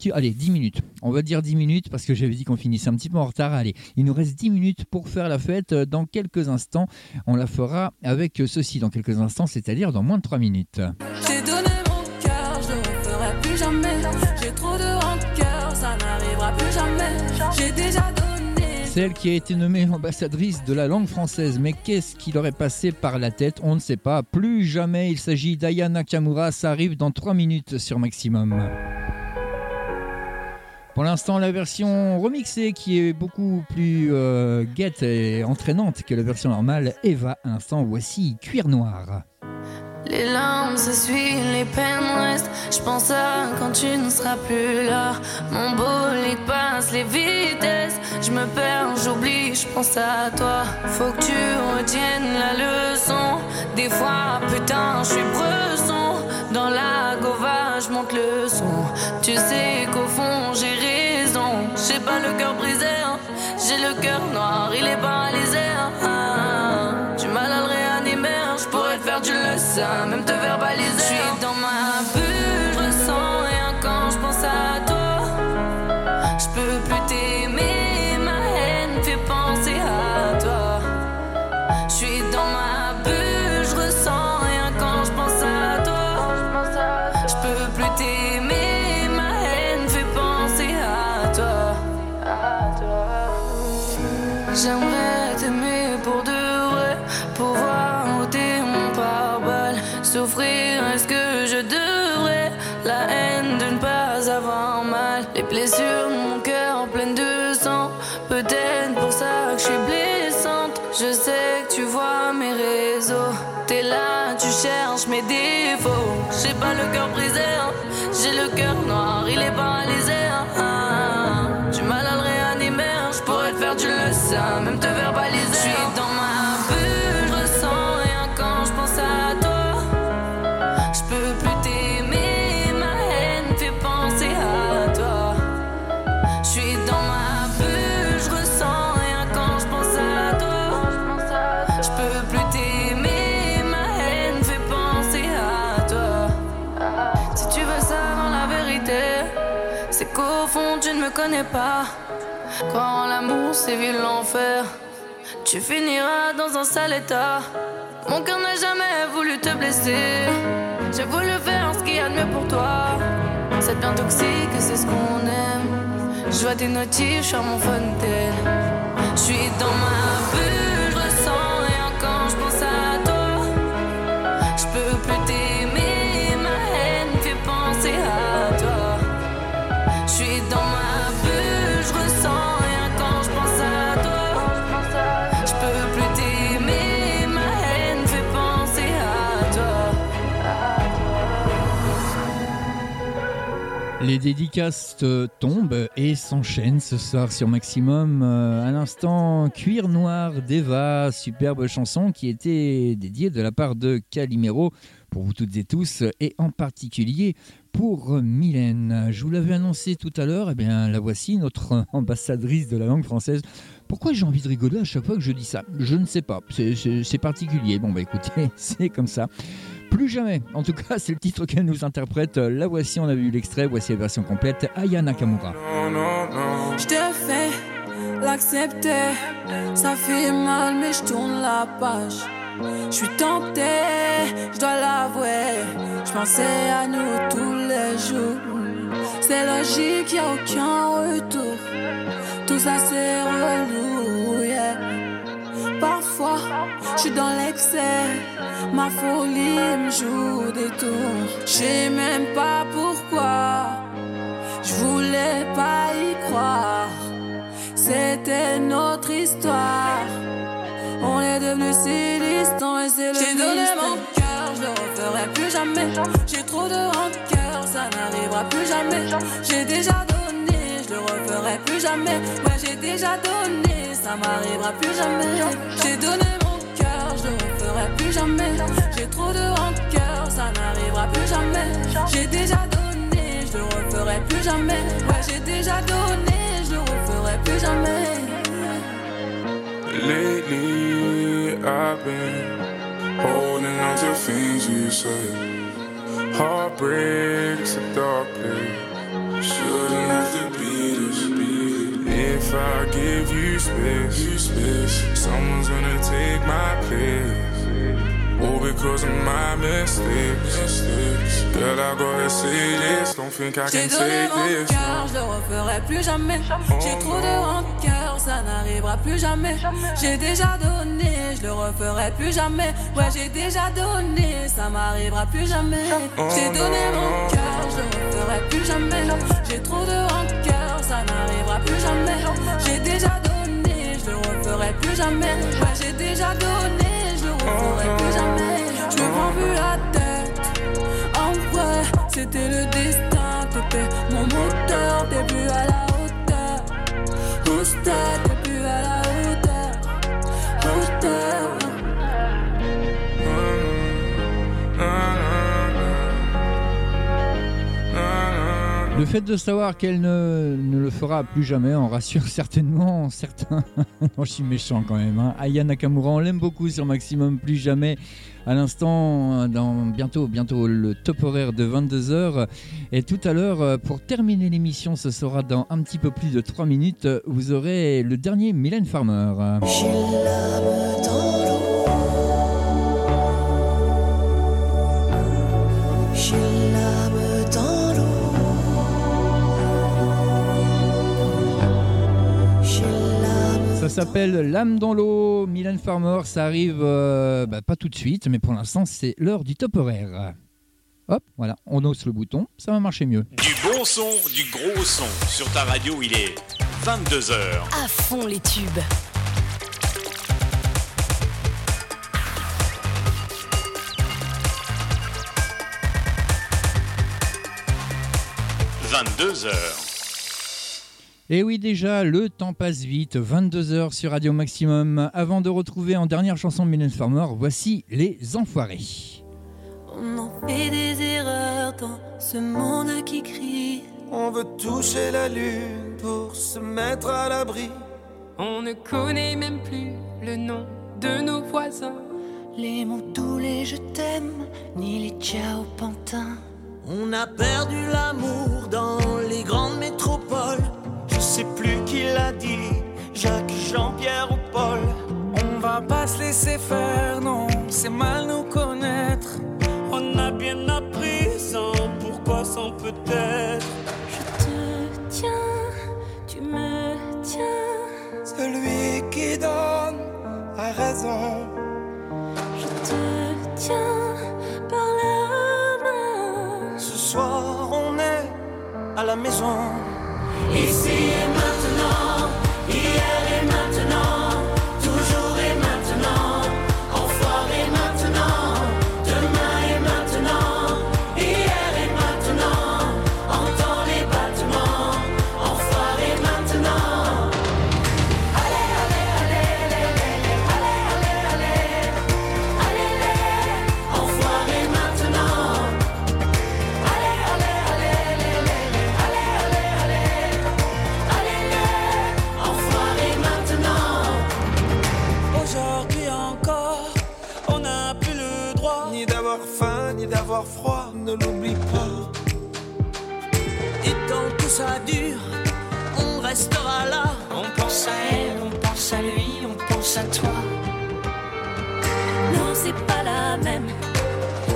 Petit- Allez, 10 minutes. On va dire 10 minutes parce que j'avais dit qu'on finissait un petit peu en retard. Allez, il nous reste 10 minutes pour faire la fête. Euh, Dans quelques instants, on la fera avec ceci dans quelques instants, c'est-à-dire dans moins de 3 minutes. J'ai donné mon cœur, je ne referai plus jamais. J'ai trop de rancœur, ça n'arrivera plus jamais. J'ai déjà donné. Celle qui a été nommée ambassadrice de la langue française, mais qu'est-ce qui leur est passé par la tête? On ne sait pas. Plus jamais, il s'agit d'Aya Nakamura. Ça arrive dans 3 minutes sur Maximum. Pour l'instant, la version remixée qui est beaucoup plus euh, guette et entraînante que la version normale. Eva, à l'instant, voici Cuir Noir. Les larmes s'essuient, les peines restent. Je pense à quand tu ne seras plus là. Mon bolide passe les vitesses. Je me perds, j'oublie, je pense à toi. Faut que tu retiennes la leçon. Des fois, putain, je suis bresson. Dans la gova, je monte le son. Tu sais qu'au fond, j'ai. J'ai pas le cœur brisé, hein. j'ai le cœur noir, il est paralysé. hein. Ah, Du mal à le réanimer, hein. je pourrais te faire du leçon, même te verbaliser. Je suis dans ma Je sais que tu vois mes réseaux. T'es là, tu cherches mes défauts. J'ai pas le cœur brisé, hein. j'ai le cœur noir, il est paralysé. hein. Du mal à le réanimer, hein. je ça, même te verbaliser. Pas. Quand l'amour sévit l'enfer, tu finiras dans un sale état. Mon cœur n'a jamais voulu te blesser. J'ai voulu faire ce qu'il y a de mieux pour toi. C'est bien toxique, c'est ce qu'on aime. Je vois tes notifs, à mon fontaine. Je suis dans ma Les dédicaces euh, tombent et s'enchaînent ce soir sur Maximum. Euh, à l'instant, Cuir Noir d'Eva, superbe chanson qui était dédiée de la part de Calimero pour vous toutes et tous et en particulier pour Mylène. Je vous l'avais annoncé tout à l'heure, eh bien la voici, notre ambassadrice de la langue française. Pourquoi j'ai envie de rigoler à chaque fois que je dis ça? Je ne sais pas, c'est particulier. Bon bah écoutez, c'est comme ça. Plus jamais. En tout cas, c'est le titre qu'elle nous interprète. La voici, on a vu l'extrait, voici la version complète. Aya Nakamura. Je te fais l'accepter. Ça fait mal, mais je tourne la page. Je suis tentée, je dois l'avouer. Je pensais à nous tous les jours. C'est logique, y a aucun retour. Tout ça c'est relou. Je suis dans l'excès. Ma folie me joue des tours. Je sais même pas pourquoi. Je voulais pas y croire. C'était notre histoire. On est devenus si distants et c'est le J'ai donné mon cœur, je le referai plus jamais. J'ai trop de rancœur, ça n'arrivera plus jamais. J'ai déjà donné, je le referai plus jamais. Ouais, j'ai déjà donné, ça m'arrivera plus jamais. J'ai donné referai plus jamais. J'ai trop de rancœur, ça n'arrivera plus jamais. J'ai déjà donné, je le referai plus jamais. Ouais, j'ai déjà donné, je le referai plus jamais. Lately, I've been holding on to things you said. Heartbreak's a dark place. Shouldn't have to be this big. If I give you space, you space, someone's gonna take my place. All because of my mistakes. Girl, I gotta say this. Don't think I J'ai can donné take mon this. cœur, je le referai plus jamais. J'ai trop de rancœur, ça n'arrivera plus jamais. J'ai déjà donné, je le referai plus jamais. Ouais, j'ai déjà donné, ça m'arrivera plus jamais. J'ai donné mon cœur, je le referai plus jamais. J'ai trop de rancœur, ça n'arrivera plus jamais. J'ai déjà donné, je le referai plus jamais. Ouais, j'ai déjà donné, referai plus. Je me prends plus la tête. En vrai, c'était le destin. T'étais mon moteur, plus à la hauteur. Hauteur, Le fait de savoir qu'elle ne, ne le fera plus jamais en rassure certainement certains. non, je suis méchant quand même. Hein. Aya Nakamura, on l'aime beaucoup sur Maximum Plus Jamais. À l'instant, dans bientôt, bientôt le top horaire de 22h. Et tout à l'heure, pour terminer l'émission, ce sera dans un petit peu plus de 3 minutes, vous aurez le dernier Mylène Farmer. S'appelle L'âme dans l'eau, Mylène Farmer. Ça arrive euh, bah, pas tout de suite, mais pour l'instant, c'est l'heure du top horaire. Hop, voilà, on ose le bouton, ça va marcher mieux. Du bon son, du gros son. Sur ta radio, il est 22h. À fond les tubes. – 22h. Et oui, déjà, le temps passe vite, 22h sur Radio Maximum. Avant de retrouver en dernière chanson de Mylène Farmer, voici Les Enfoirés. On en fait des erreurs dans ce monde qui crie. On veut toucher la lune pour se mettre à l'abri. On ne connaît même plus le nom de nos voisins. Les mots les je t'aime, ni les ciao pantins. On a perdu l'amour dans les grandes métropoles. Je sais plus qui l'a dit, Jacques, Jean-Pierre ou Paul. On va pas se laisser faire, non, c'est mal nous connaître. On a bien appris sans pourquoi, sans peut-être? Je te tiens, tu me tiens. Celui qui donne a raison. Je te tiens par la main. Ce soir, on est à la maison. Ici et maintenant, d'avoir froid, ne l'oublie pas. Et tant que ça dure, on restera là. On pense à elle, on pense à lui, on pense à toi. Non, c'est pas la même.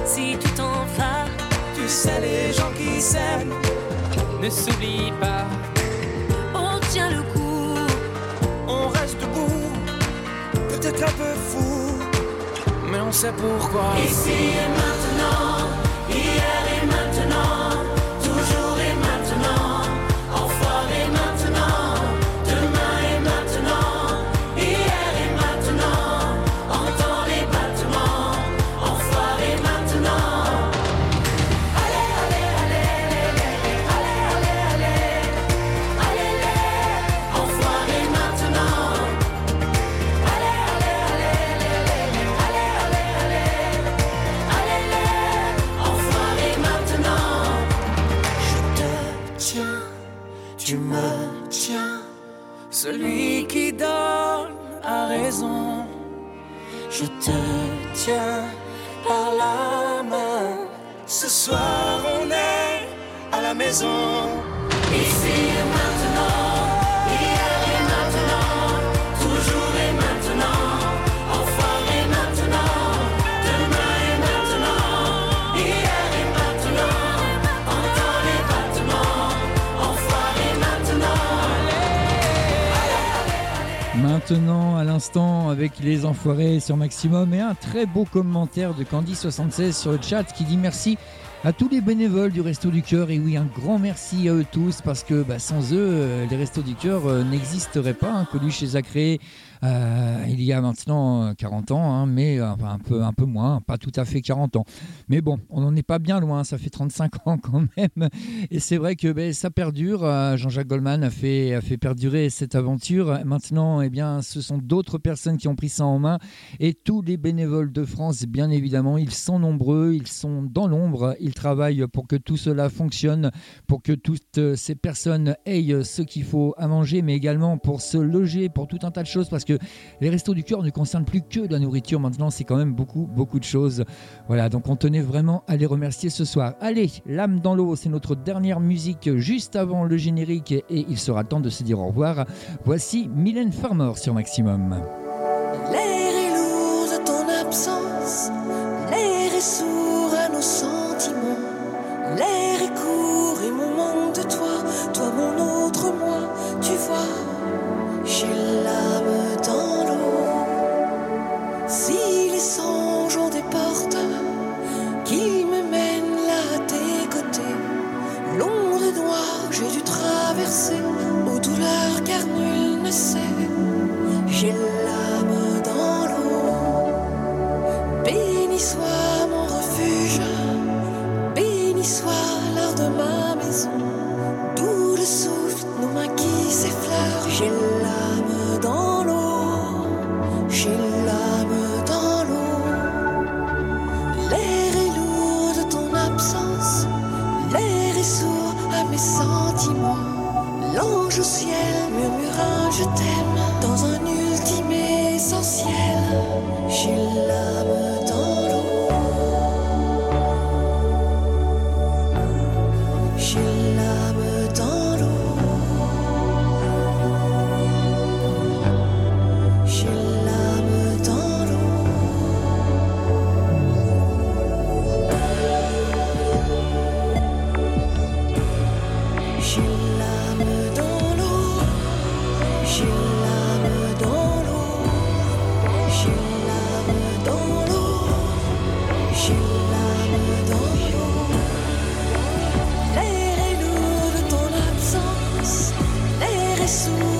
Si tu t'en vas, Tu sais, les gens qui s'aiment, Ne s'oublie pas, on tient le coup. on reste debout. Peut-être un peu fou. Sait pourquoi. Ici et maintenant, maintenant. À l'instant, avec les enfoirés sur Maximum et un très beau commentaire de Candy76 sur le chat qui dit merci à tous les bénévoles du Resto du Cœur. Et oui, un grand merci à eux tous parce que bah, sans eux, euh, les Restos du Cœur euh, n'existeraient pas. Hein. Coluche créés euh, il y a maintenant euh, 40 ans, hein, mais euh, un, peu, un peu moins, pas tout à fait 40 ans. Mais bon, on n'en est pas bien loin, ça fait 35 ans quand même. Et c'est vrai que ben, ça perdure. Euh, Jean-Jacques Goldman a fait, a fait perdurer cette aventure. Maintenant, eh bien, ce sont d'autres personnes qui ont pris ça en main. Et tous les bénévoles de France, bien évidemment, ils sont nombreux, ils sont dans l'ombre, ils travaillent pour que tout cela fonctionne, pour que toutes euh, ces personnes aient ce qu'il faut à manger, mais également pour se loger, pour tout un tas de choses, parce que les restos du cœur ne concernent plus que de la nourriture. Maintenant, c'est quand même beaucoup, beaucoup de choses. Voilà, donc on tenait vraiment à les remercier ce soir. Allez, l'âme dans l'eau, c'est notre dernière musique juste avant le générique et il sera temps de se dire au revoir. Voici Mylène Farmer sur Maximum.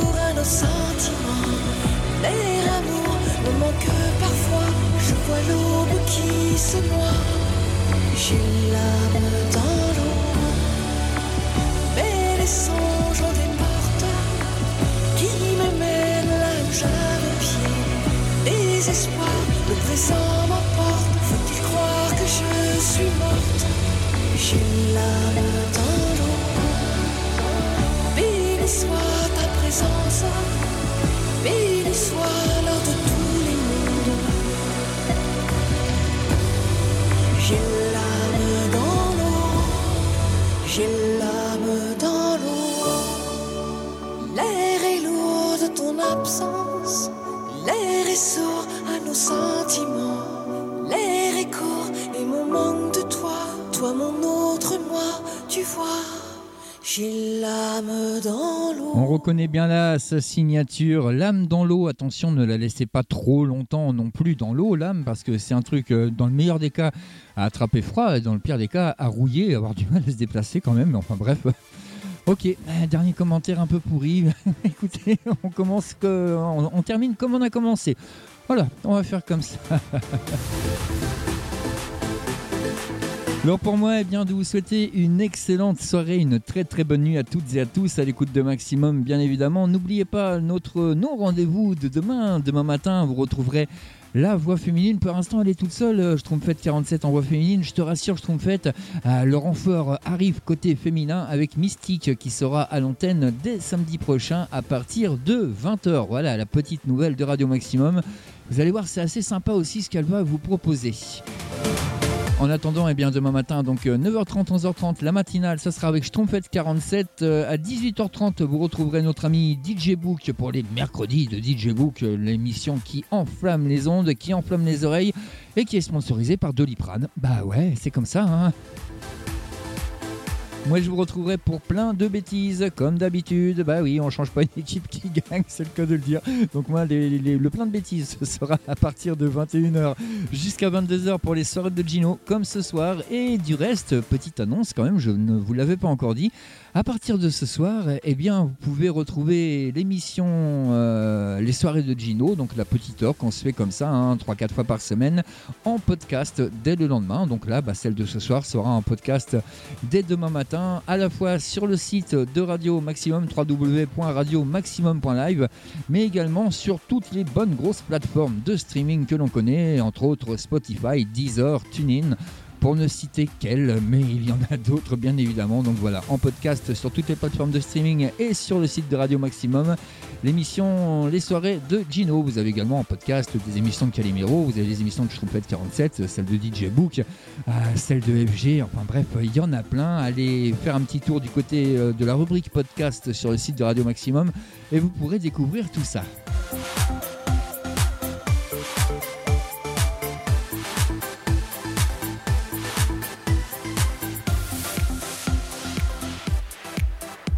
Sourd à nos sentiments. L'air amour me manque parfois. Je vois l'aube qui se noie. J'ai l'âme dans l'eau. Mais les songes ont des portes qui me mènent là où j'avais pied. Désespoir, le présent m'emporte. Faut-il croire que je suis morte? J'ai l'âme dans l'eau. Ta présence. Béni soit de tous les mondes. J'ai l'âme dans l'eau. J'ai l'âme dans l'eau. L'air est lourd de ton absence. L'air est sourd à nos sentiments. L'air est court et mon manque de toi. Toi, mon autre moi, tu vois. On reconnaît bien là sa signature, l'âme dans l'eau. Attention, ne la laissez pas trop longtemps non plus dans l'eau, l'âme, parce que c'est un truc, euh, dans le meilleur des cas, à attraper froid, et dans le pire des cas, à rouiller, avoir du mal à se déplacer quand même. Enfin bref. Ok, dernier commentaire un peu pourri. Écoutez, on commence que, on termine comme on a commencé. Voilà, on va faire comme ça. Alors pour moi, eh bien, de vous souhaiter une excellente soirée, une très très bonne nuit à toutes et à tous à l'écoute de Maximum, bien évidemment. N'oubliez pas notre non rendez-vous de demain. Demain matin, vous retrouverez la voix féminine. Pour l'instant, elle est toute seule. euh, Schtroumpfette 47 en voix féminine. Je te rassure, Schtroumpfette, euh, le renfort arrive côté féminin avec Mystique qui sera à l'antenne dès samedi prochain à partir de 20h. Voilà la petite nouvelle de Radio Maximum. Vous allez voir, c'est assez sympa aussi ce qu'elle va vous proposer. En attendant, eh bien, demain matin, donc euh, 9h30, 11h30, la matinale, ça sera avec Schtroumpfette 47. Euh, à 18h30, vous retrouverez notre ami DJ Book pour les mercredis de DJ Book, euh, l'émission qui enflamme les ondes, qui enflamme les oreilles et qui est sponsorisée par Doliprane. Bah ouais, c'est comme ça, hein. Moi, je vous retrouverai pour plein de bêtises, comme d'habitude. Bah oui, on change pas une équipe qui gagne, c'est le cas de le dire. Donc moi, le plein de bêtises ce sera à partir de 21h jusqu'à 22h pour les soirées de Gino, comme ce soir. Et du reste, petite annonce quand même, je ne vous l'avais pas encore dit. À partir de ce soir, eh bien, vous pouvez retrouver l'émission euh, Les soirées de Gino, donc la petite heure qu'on se fait comme ça, hein, 3-4 fois par semaine, en podcast dès le lendemain. Donc là, bah, celle de ce soir sera en podcast dès demain matin, à la fois sur le site de Radio Maximum, www.radiomaximum.live, mais également sur toutes les bonnes grosses plateformes de streaming que l'on connaît, entre autres Spotify, Deezer, TuneIn pour ne citer qu'elle, mais il y en a d'autres bien évidemment. Donc voilà, en podcast sur toutes les plateformes de streaming et sur le site de Radio Maximum, l'émission Les soirées de Gino. Vous avez également en podcast des émissions de Calimero, vous avez les émissions de Schtroumpfette 47, celle de DJ Book, euh, celle de FG, enfin bref, il y en a plein. Allez faire un petit tour du côté euh, de la rubrique podcast sur le site de Radio Maximum et vous pourrez découvrir tout ça.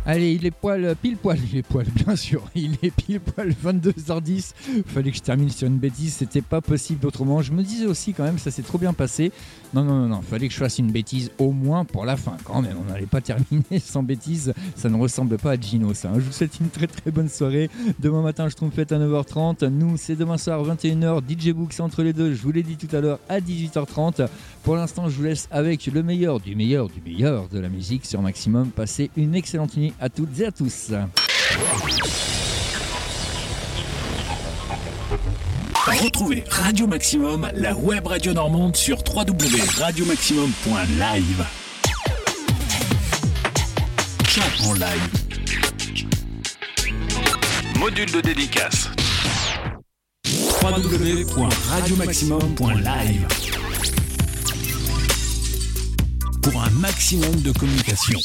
Allez, il est poil, pile poil, il est poil, bien sûr. Il est pile poil 22h10. Fallait que je termine sur une bêtise, c'était pas possible autrement. Je me disais aussi quand même, ça s'est trop bien passé. Non, non, non, non, fallait que je fasse une bêtise au moins pour la fin quand même. On n'allait pas terminer sans bêtise. Ça ne ressemble pas à Gino, ça. Je vous souhaite une très très bonne soirée. Demain matin, je trompe fête à 9h30. Nous, c'est demain soir 21h. DJ Book, c'est entre les deux. Je vous l'ai dit tout à l'heure à 18h30. Pour l'instant, je vous laisse avec le meilleur du meilleur du meilleur de la musique sur Maximum. Passez une excellente nuit à toutes et à tous. Retrouvez Radio Maximum, la web radio normande sur www.radiomaximum.live. Chat en live. Module de dédicace. www.radiomaximum.live. Pour un maximum de communication.